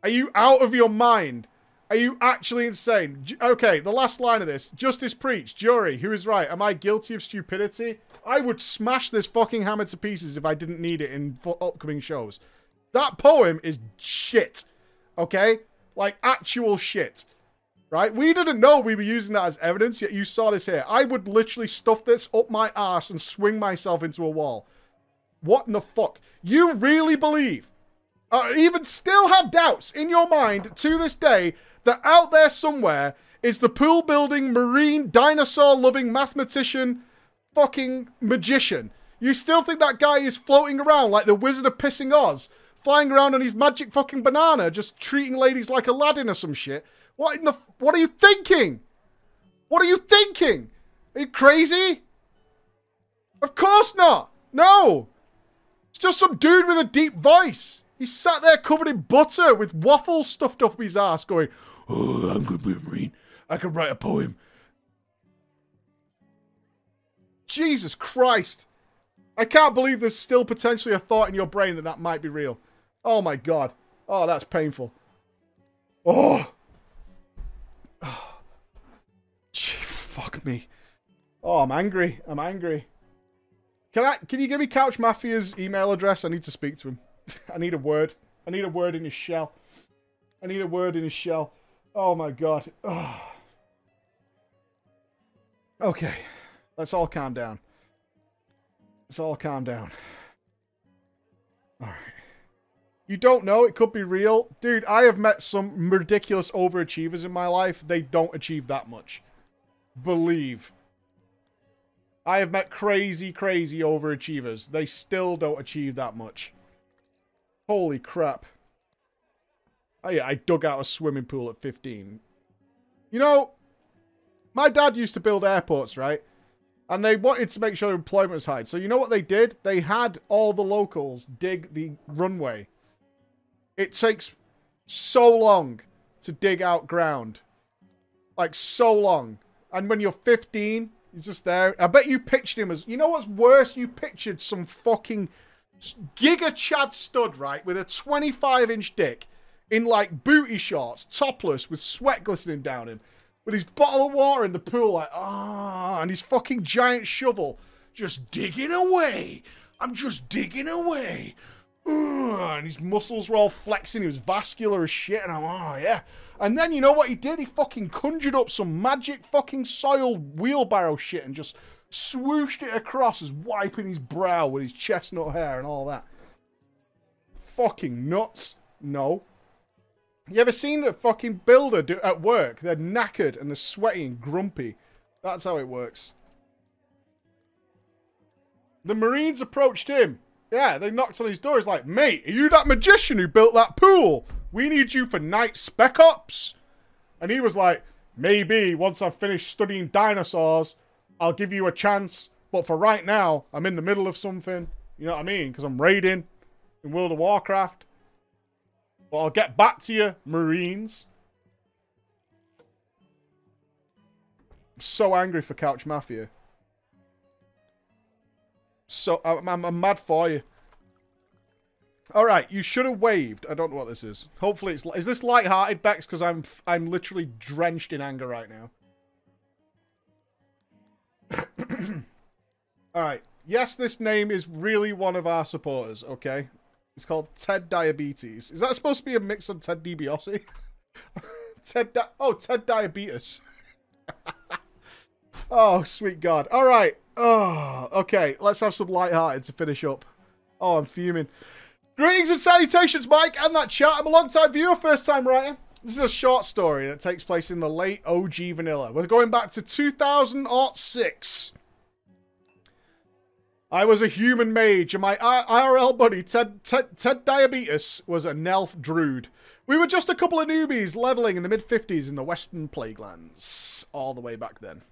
Are you out of your mind? Are you actually insane? Okay, the last line of this. Justice preach. Jury, who is right? Am I guilty of stupidity? I would smash this fucking hammer to pieces if I didn't need it in upcoming shows. That poem is shit. Okay? Like actual shit. Right? We didn't know we were using that as evidence, yet you saw this here. I would literally stuff this up my ass and swing myself into a wall. What in the fuck? You really believe, uh, even still have doubts in your mind to this day, that out there somewhere is the pool building, marine, dinosaur loving mathematician, fucking magician. You still think that guy is floating around like the Wizard of Pissing Oz, flying around on his magic fucking banana, just treating ladies like Aladdin or some shit? What in the? What are you thinking? What are you thinking? Are you crazy? Of course not. No. It's just some dude with a deep voice. He sat there covered in butter with waffles stuffed up his ass, going, "Oh, I'm gonna be a marine. I can write a poem." Jesus Christ. I can't believe there's still potentially a thought in your brain that that might be real. Oh my god. Oh, that's painful. Oh. oh. Gee, fuck me. Oh, I'm angry. I'm angry. Can I? Can you give me Couch Mafia's email address? I need to speak to him. I need a word. I need a word in his shell. I need a word in his shell. Oh my god. Oh. Okay. Let's all calm down. Let's all calm down. Alright. You don't know, it could be real. Dude, I have met some ridiculous overachievers in my life. They don't achieve that much. Believe. I have met crazy, crazy overachievers. They still don't achieve that much. Holy crap. Oh yeah, I dug out a swimming pool at 15. You know, my dad used to build airports, right? And they wanted to make sure employment was high. So you know what they did? They had all the locals dig the runway. It takes so long to dig out ground. Like, so long. And when you're 15, you're just there. I bet you pictured him as... You know what's worse? You pictured some fucking Giga Chad stud, right? With a 25-inch dick in, like, booty shorts, topless, with sweat glistening down him with his bottle of water in the pool, like, ah, oh, and his fucking giant shovel, just digging away. I'm just digging away. and his muscles were all flexing. He was vascular as shit. And I'm, oh, yeah. And then you know what he did? He fucking conjured up some magic fucking soil wheelbarrow shit and just swooshed it across as wiping his brow with his chestnut hair and all that. Fucking nuts. No. You ever seen a fucking builder do at work? They're knackered and they're sweaty and grumpy. That's how it works. The Marines approached him. Yeah, they knocked on his door. He's like, mate, are you that magician who built that pool? We need you for night spec ops. And he was like, maybe once I've finished studying dinosaurs, I'll give you a chance. But for right now, I'm in the middle of something. You know what I mean? Because I'm raiding in World of Warcraft. But I'll get back to you, Marines. I'm so angry for Couch Mafia. So, I'm, I'm, I'm mad for you. Alright, you should have waved. I don't know what this is. Hopefully it's... Is this light-hearted, Bex? Because I'm, I'm literally drenched in anger right now. Alright. Yes, this name is really one of our supporters, okay? It's called Ted Diabetes. Is that supposed to be a mix on Ted DiBiase? Ted Di Oh, Ted Diabetes. oh, sweet God. All right. Oh, okay. Let's have some light-hearted to finish up. Oh, I'm fuming. Greetings and salutations, Mike, and that chat. I'm a long-time viewer, first-time writer. This is a short story that takes place in the late OG vanilla. We're going back to 2006. I was a human mage, and my IRL buddy, Ted, Ted, Ted Diabetes, was a Nelf Druid. We were just a couple of newbies leveling in the mid-50s in the Western Plaguelands, all the way back then.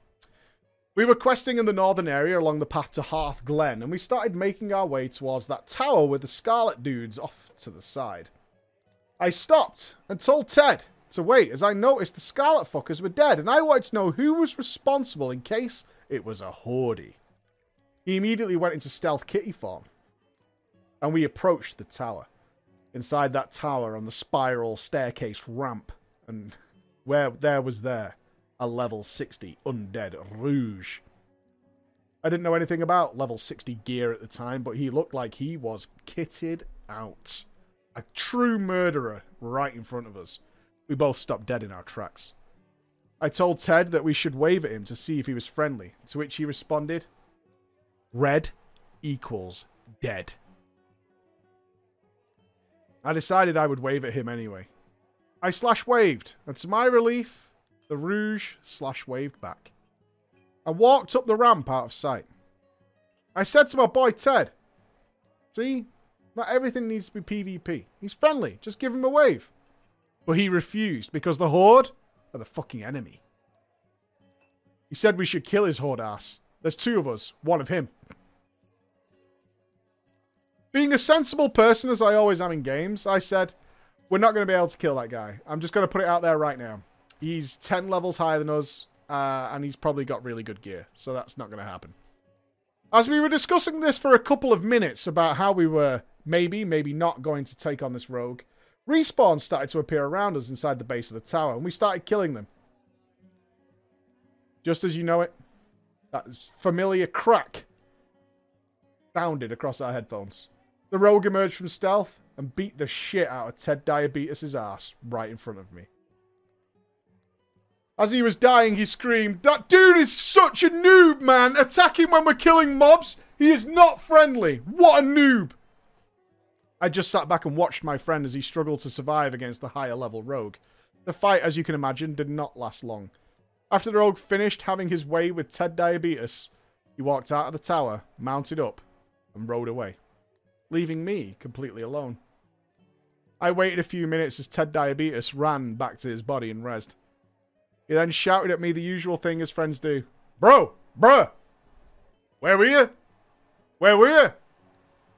We were questing in the northern area along the path to Hearthglen, and we started making our way towards that tower with the Scarlet dudes off to the side. I stopped and told Ted to wait as I noticed the Scarlet fuckers were dead, and I wanted to know who was responsible in case it was a Horde. He immediately went into stealth kitty form. And we approached the tower. Inside that tower on the spiral staircase ramp. And where there was there a level 60 undead rogue. I didn't know anything about level 60 gear at the time, but he looked like he was kitted out. A true murderer right in front of us. We both stopped dead in our tracks. I told Ted that we should wave at him to see if he was friendly, to which he responded, Red equals dead. I decided I would wave at him anyway. I slash waved, and to my relief, the Rogue slash waved back. I walked up the ramp out of sight. I said to my boy Ted, see, not everything needs to be PvP. He's friendly. Just give him a wave. But he refused because the Horde are the fucking enemy. He said we should kill his Horde ass. There's two of us, one of him. Being a sensible person as I always am in games, I said, we're not going to be able to kill that guy. I'm just going to put it out there right now. He's 10 levels higher than us, uh, and he's probably got really good gear, so that's not going to happen. As we were discussing this for a couple of minutes about how we were maybe, maybe not going to take on this rogue, respawns started to appear around us inside the base of the tower, and we started killing them. Just as you know it, that familiar crack sounded across our headphones. The rogue emerged from stealth and beat the shit out of Ted Diabetes' ass right in front of me. As he was dying, he screamed, That dude is such a noob, man! Attacking when we're killing mobs! He is not friendly! What a noob! I just sat back and watched my friend as he struggled to survive against the higher level rogue. The fight, as you can imagine, did not last long. After the rogue finished having his way with Ted Diabetes, he walked out of the tower, mounted up, and rode away, leaving me completely alone. I waited a few minutes as Ted Diabetes ran back to his body and rest. He then shouted at me the usual thing as friends do. Bro! Bruh! Where were you? Where were you?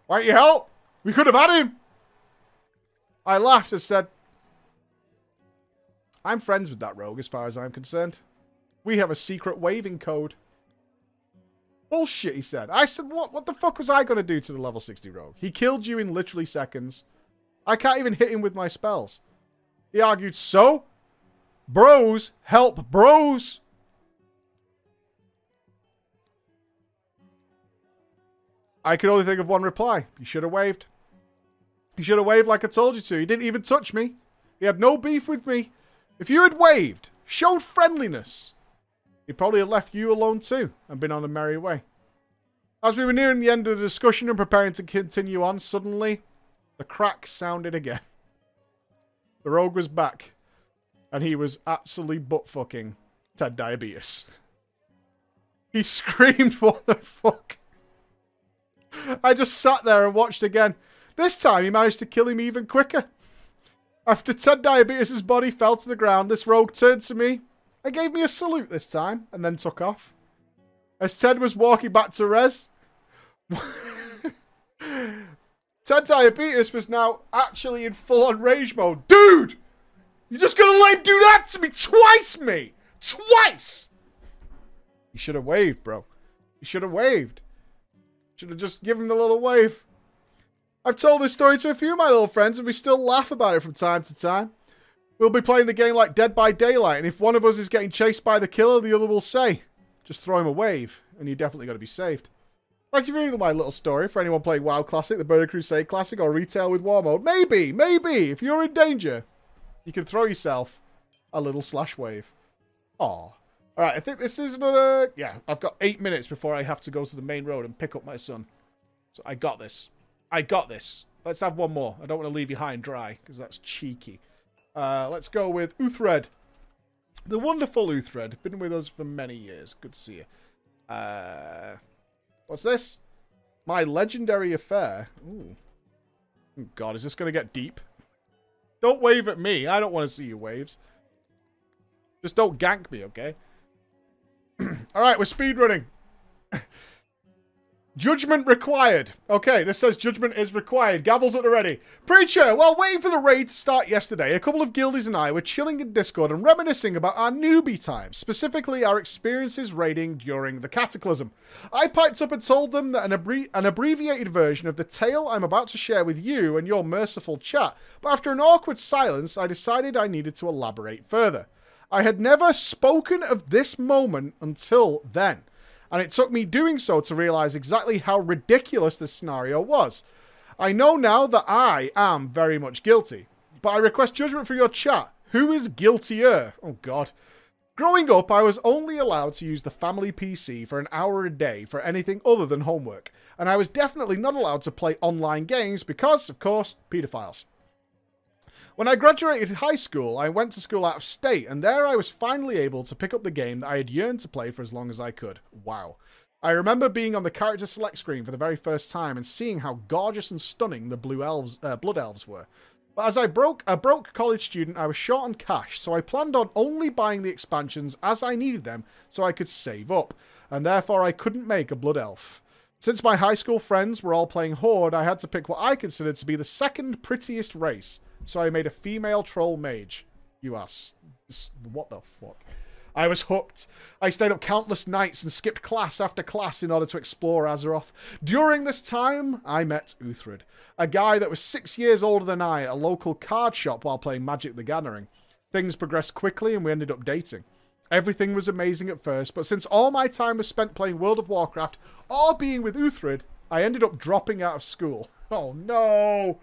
Why didn't you help? We could have had him! I laughed and said, I'm friends with that rogue as far as I'm concerned. We have a secret waving code. Bullshit, he said. I said, what, what the fuck was I going to do to the level 60 rogue? He killed you in literally seconds. I can't even hit him with my spells. He argued, so? Bros, help bros. I could only think of one reply. You should have waved. You should have waved like I told you to. He didn't even touch me. He had no beef with me. If you had waved, showed friendliness, he'd probably left you alone too and been on a merry way. As we were nearing the end of the discussion and preparing to continue on, suddenly the crack sounded again. The rogue was back and he was absolutely butt fucking Ted Diabetes. He screamed, What the fuck? I just sat there and watched again. This time he managed to kill him even quicker. After Ted Diabetes' body fell to the ground, this rogue turned to me and gave me a salute this time and then took off. As Ted was walking back to Res, Ted Diabetes was now actually in full on rage mode. Dude! You're just gonna let him do that to me twice, mate! Twice! You should have waved, bro. You should have waved. Should have just given him a little wave. I've told this story to a few of my little friends, and we still laugh about it from time to time. We'll be playing the game like Dead by Daylight, and if one of us is getting chased by the killer, the other will say, just throw him a wave, and you're definitely going to be saved. Thank you for reading my little story. For anyone playing WoW Classic, the Burning Crusade Classic, or Retail with War Mode, maybe, maybe, if you're in danger, you can throw yourself a little slash wave. Aw. Alright, I think this is another... Yeah, I've got eight minutes before I have to go to the main road and pick up my son. So I got this. I got this. Let's have one more. I don't want to leave you high and dry, because that's cheeky. Uh, let's go with Uthred. The wonderful Uthred. Been with us for many years. Good to see you. Uh, what's this? My legendary affair. Ooh. Oh, God, is this going to get deep? Don't wave at me. I don't want to see your waves. Just don't gank me, okay? Alright, we're speedrunning. Judgment required. Okay, this says judgment is required. Gavels at the ready. Preacher, while waiting for the raid to start yesterday, a couple of guildies and I were chilling in Discord and reminiscing about our newbie times, specifically our experiences raiding during the Cataclysm. I piped up and told them that an, abbre- an abbreviated version of the tale I'm about to share with you and your merciful chat, but after an awkward silence, I decided I needed to elaborate further. I had never spoken of this moment until then and it took me doing so to realize exactly how ridiculous this scenario was. I know now that I am very much guilty, but I request judgment from your chat. Who is guiltier? Oh god. Growing up, I was only allowed to use the family PC for an hour a day for anything other than homework, and I was definitely not allowed to play online games because, of course, pedophiles. When I graduated high school, I went to school out of state, and there I was finally able to pick up the game that I had yearned to play for as long as I could. Wow. I remember being on the character select screen for the very first time and seeing how gorgeous and stunning the blue elves, uh, blood elves were. But as I broke a broke college student, I was short on cash, so I planned on only buying the expansions as I needed them so I could save up, and therefore I couldn't make a blood elf. Since my high school friends were all playing Horde, I had to pick what I considered to be the second prettiest race, so I made a female troll mage. You ask, what the fuck? I was hooked. I stayed up countless nights and skipped class after class in order to explore Azeroth. During this time, I met Uthred, a guy that was six years older than I at a local card shop while playing Magic the Gathering. Things progressed quickly and we ended up dating. Everything was amazing at first, but since all my time was spent playing World of Warcraft or being with Uthred, I ended up dropping out of school. Oh no!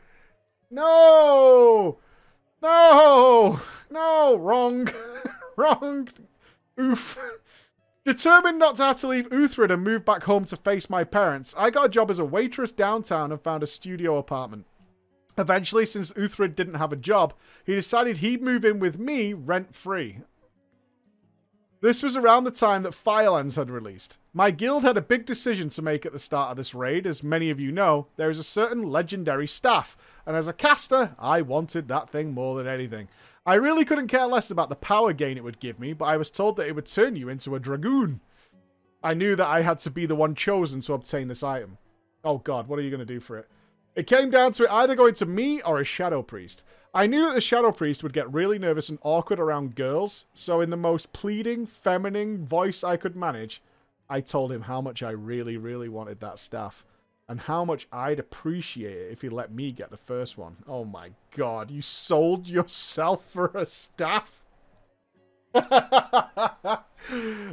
No! No! No! Wrong! Wrong! Oof. Determined not to have to leave Uthred and move back home to face my parents, I got a job as a waitress downtown and found a studio apartment. Eventually, since Uthred didn't have a job, he decided he'd move in with me rent free. This was around the time that Firelands had released. My guild had a big decision to make at the start of this raid. As many of you know, there is a certain legendary staff, and as a caster, I wanted that thing more than anything. I really couldn't care less about the power gain it would give me, but I was told that it would turn you into a dragoon. I knew that I had to be the one chosen to obtain this item. Oh god, what are you going to do for it? It came down to it either going to me or a Shadow Priest. I knew that the Shadow Priest would get really nervous and awkward around girls, so in the most pleading, feminine voice I could manage, I told him how much I really, really wanted that staff and how much I'd appreciate it if he let me get the first one. Oh my god, you sold yourself for a staff?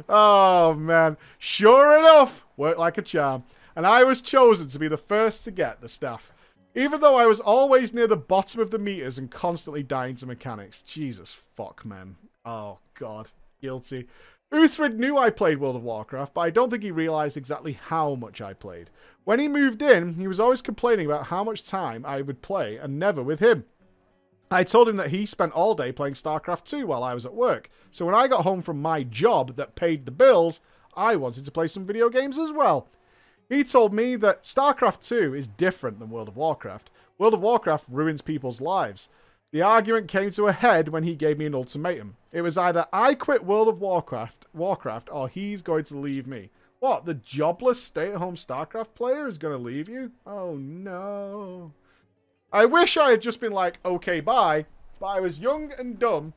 oh man, sure enough, worked like a charm. And I was chosen to be the first to get the staff. Even though I was always near the bottom of the meters and constantly dying to mechanics. Jesus fuck, man. Oh god, guilty. Uthred knew I played World of Warcraft, but I don't think he realized exactly how much I played. When he moved in, he was always complaining about how much time I would play and never with him. I told him that he spent all day playing StarCraft 2 while I was at work, so when I got home from my job that paid the bills, I wanted to play some video games as well. He told me that StarCraft 2 is different than World of Warcraft. World of Warcraft ruins people's lives. The argument came to a head when he gave me an ultimatum. It was either I quit World of Warcraft, Warcraft or he's going to leave me. What, the jobless stay-at-home StarCraft player is going to leave you? Oh, no. I wish I had just been like, okay, bye, but I was young and dumb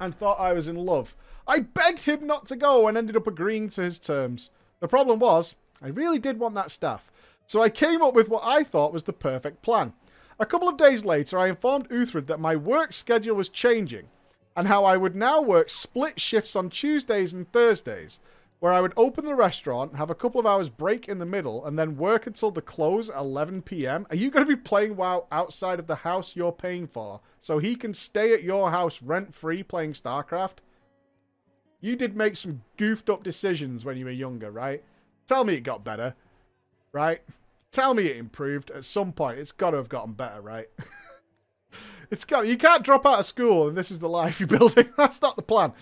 and thought I was in love. I begged him not to go and ended up agreeing to his terms. The problem was, I really did want that staff, so I came up with what I thought was the perfect plan. A couple of days later, I informed Uthred that my work schedule was changing, and how I would now work split shifts on Tuesdays and Thursdays where I would open the restaurant, have a couple of hours break in the middle, and then work until the close at 11 p.m. Are you going to be playing WoW outside of the house you're paying for so he can stay at your house rent free playing StarCraft? You did make some goofed up decisions when you were younger, right? Tell me it got better, right? Tell me it improved at some point. It's got to have gotten better, right? it's got. You can't drop out of school and this is the life you're building. That's not the plan.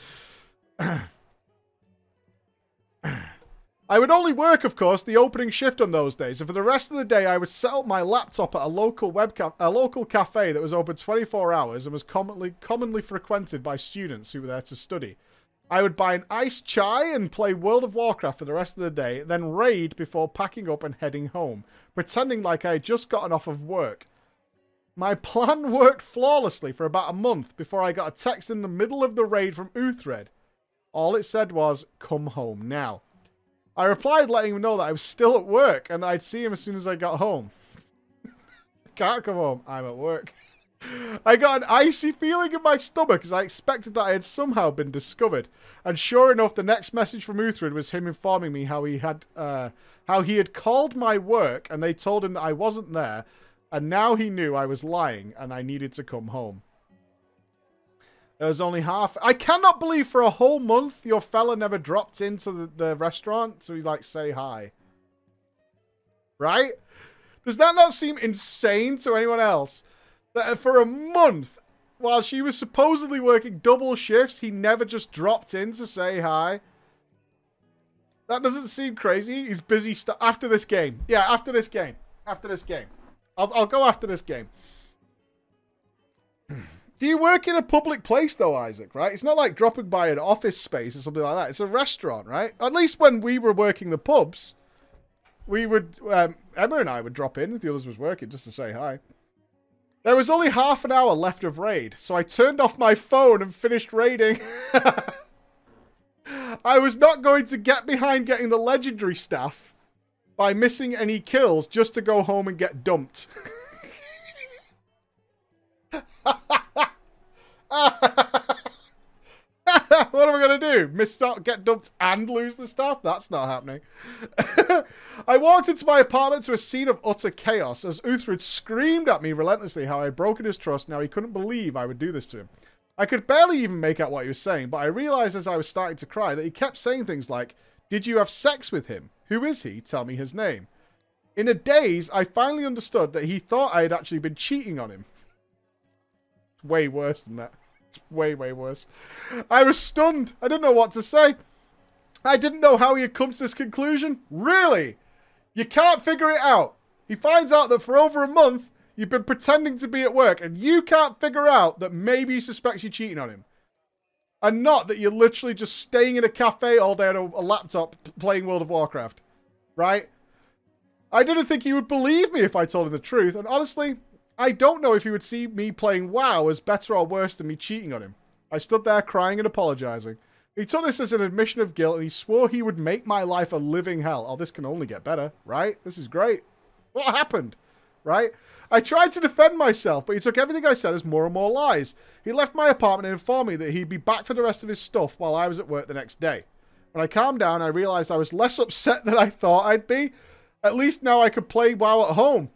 I would only work, of course, the opening shift on those days, and for the rest of the day, I would set up my laptop at a local webcam, a local cafe that was open 24 hours and was commonly commonly frequented by students who were there to study. I would buy an iced chai and play World of Warcraft for the rest of the day, then raid before packing up and heading home, pretending like I had just gotten off of work. My plan worked flawlessly for about a month before I got a text in the middle of the raid from Uthred. All it said was, come home now. I replied letting him know that I was still at work and that I'd see him as soon as I got home. Can't come home. I'm at work. I got an icy feeling in my stomach as I expected that I had somehow been discovered. And sure enough, the next message from Uthred was him informing me how he had uh, how he had called my work and they told him that I wasn't there, and now he knew I was lying and I needed to come home. There was only half. I cannot believe for a whole month your fella never dropped into the, the restaurant to like say hi. Right? Does that not seem insane to anyone else? That for a month, while she was supposedly working double shifts, he never just dropped in to say hi. That doesn't seem crazy. He's busy after this game. Yeah, after this game. After this game. I'll, I'll go after this game. Do you work in a public place though, Isaac? Right? It's not like dropping by an office space or something like that. It's a restaurant, right? At least when we were working the pubs, we would um, Emma and I would drop in if the others was working just to say hi. There was only half an hour left of raid, so I turned off my phone and finished raiding. I was not going to get behind getting the legendary staff by missing any kills just to go home and get dumped. what am I going to do? Miss get dumped and lose the stuff? That's not happening. I walked into my apartment to a scene of utter chaos as Uthred screamed at me relentlessly how I had broken his trust. Now he couldn't believe I would do this to him. I could barely even make out what he was saying, but I realized as I was starting to cry that he kept saying things like, Did you have sex with him? Who is he? Tell me his name. In a daze, I finally understood that he thought I had actually been cheating on him. Way worse than that. Way, way worse. I was stunned. I didn't know what to say. I didn't know how he had come to this conclusion. Really? You can't figure it out. He finds out that for over a month, you've been pretending to be at work, and you can't figure out that maybe he suspects you're cheating on him. And not that you're literally just staying in a cafe all day on a, a laptop playing World of Warcraft. Right? I didn't think he would believe me if I told him the truth, and honestly, I don't know if he would see me playing WoW as better or worse than me cheating on him. I stood there crying and apologizing. He took this as an admission of guilt and he swore he would make my life a living hell. Oh, this can only get better, right? This is great. What happened? Right? I tried to defend myself, but he took everything I said as more and more lies. He left my apartment and informed me that he'd be back for the rest of his stuff while I was at work the next day. When I calmed down, I realized I was less upset than I thought I'd be. At least now I could play WoW at home.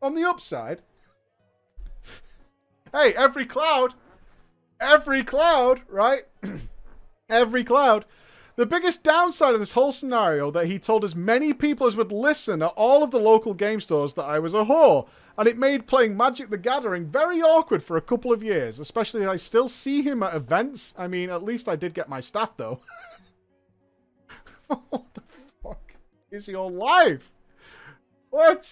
On the upside, hey, every cloud, every cloud, right? every cloud. The biggest downside of this whole scenario that he told as many people as would listen at all of the local game stores that I was a whore, and it made playing Magic the Gathering very awkward for a couple of years, especially I still see him at events. I mean, at least I did get my staff though. what the fuck is he alive? What?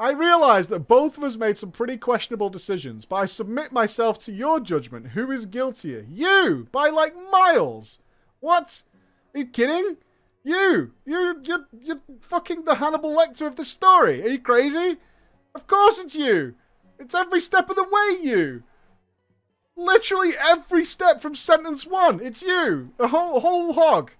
I realise that both of us made some pretty questionable decisions, but I submit myself to your judgment. Who is guiltier? You! By like miles! What? Are you kidding? You! You, you're, you're fucking the Hannibal Lecter of the story. Are you crazy? Of course it's you! It's every step of the way you! Literally every step from sentence one. It's you! A whole, whole hog.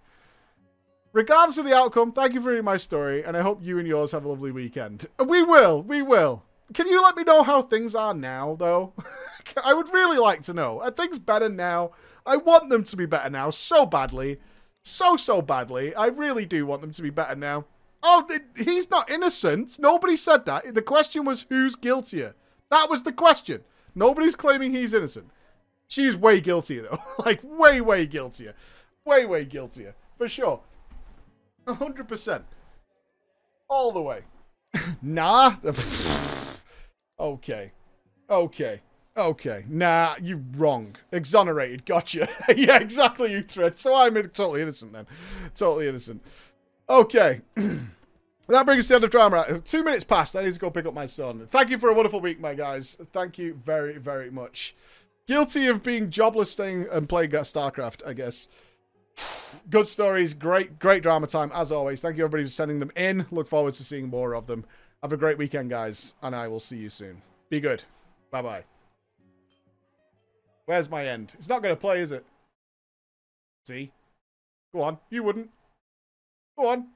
Regardless of the outcome, thank you for reading my story, and I hope you and yours have a lovely weekend. We will, we will. Can you let me know how things are now, though? I would really like to know. Are things better now? I want them to be better now so badly. So, so badly. I really do want them to be better now. Oh, he's not innocent. Nobody said that. The question was who's guiltier. That was the question. Nobody's claiming he's innocent. She's way guiltier, though. like, way, way guiltier. Way, way guiltier. For sure. 100%. All the way. nah. okay. Okay. Okay. Nah, you wrong. Exonerated. Gotcha. yeah, exactly, you threat. So I'm totally innocent then. Totally innocent. Okay. that brings us to the end of drama. Two minutes past. I need to go pick up my son. Thank you for a wonderful week, my guys. Thank you very, very much. Guilty of being jobless, staying and playing StarCraft, I guess. Good stories, great, great drama time as always. Thank you everybody for sending them in. Look forward to seeing more of them. Have a great weekend, guys, and I will see you soon. Be good. Bye bye. Where's my end? It's not going to play, is it? See? Go on. You wouldn't. Go on.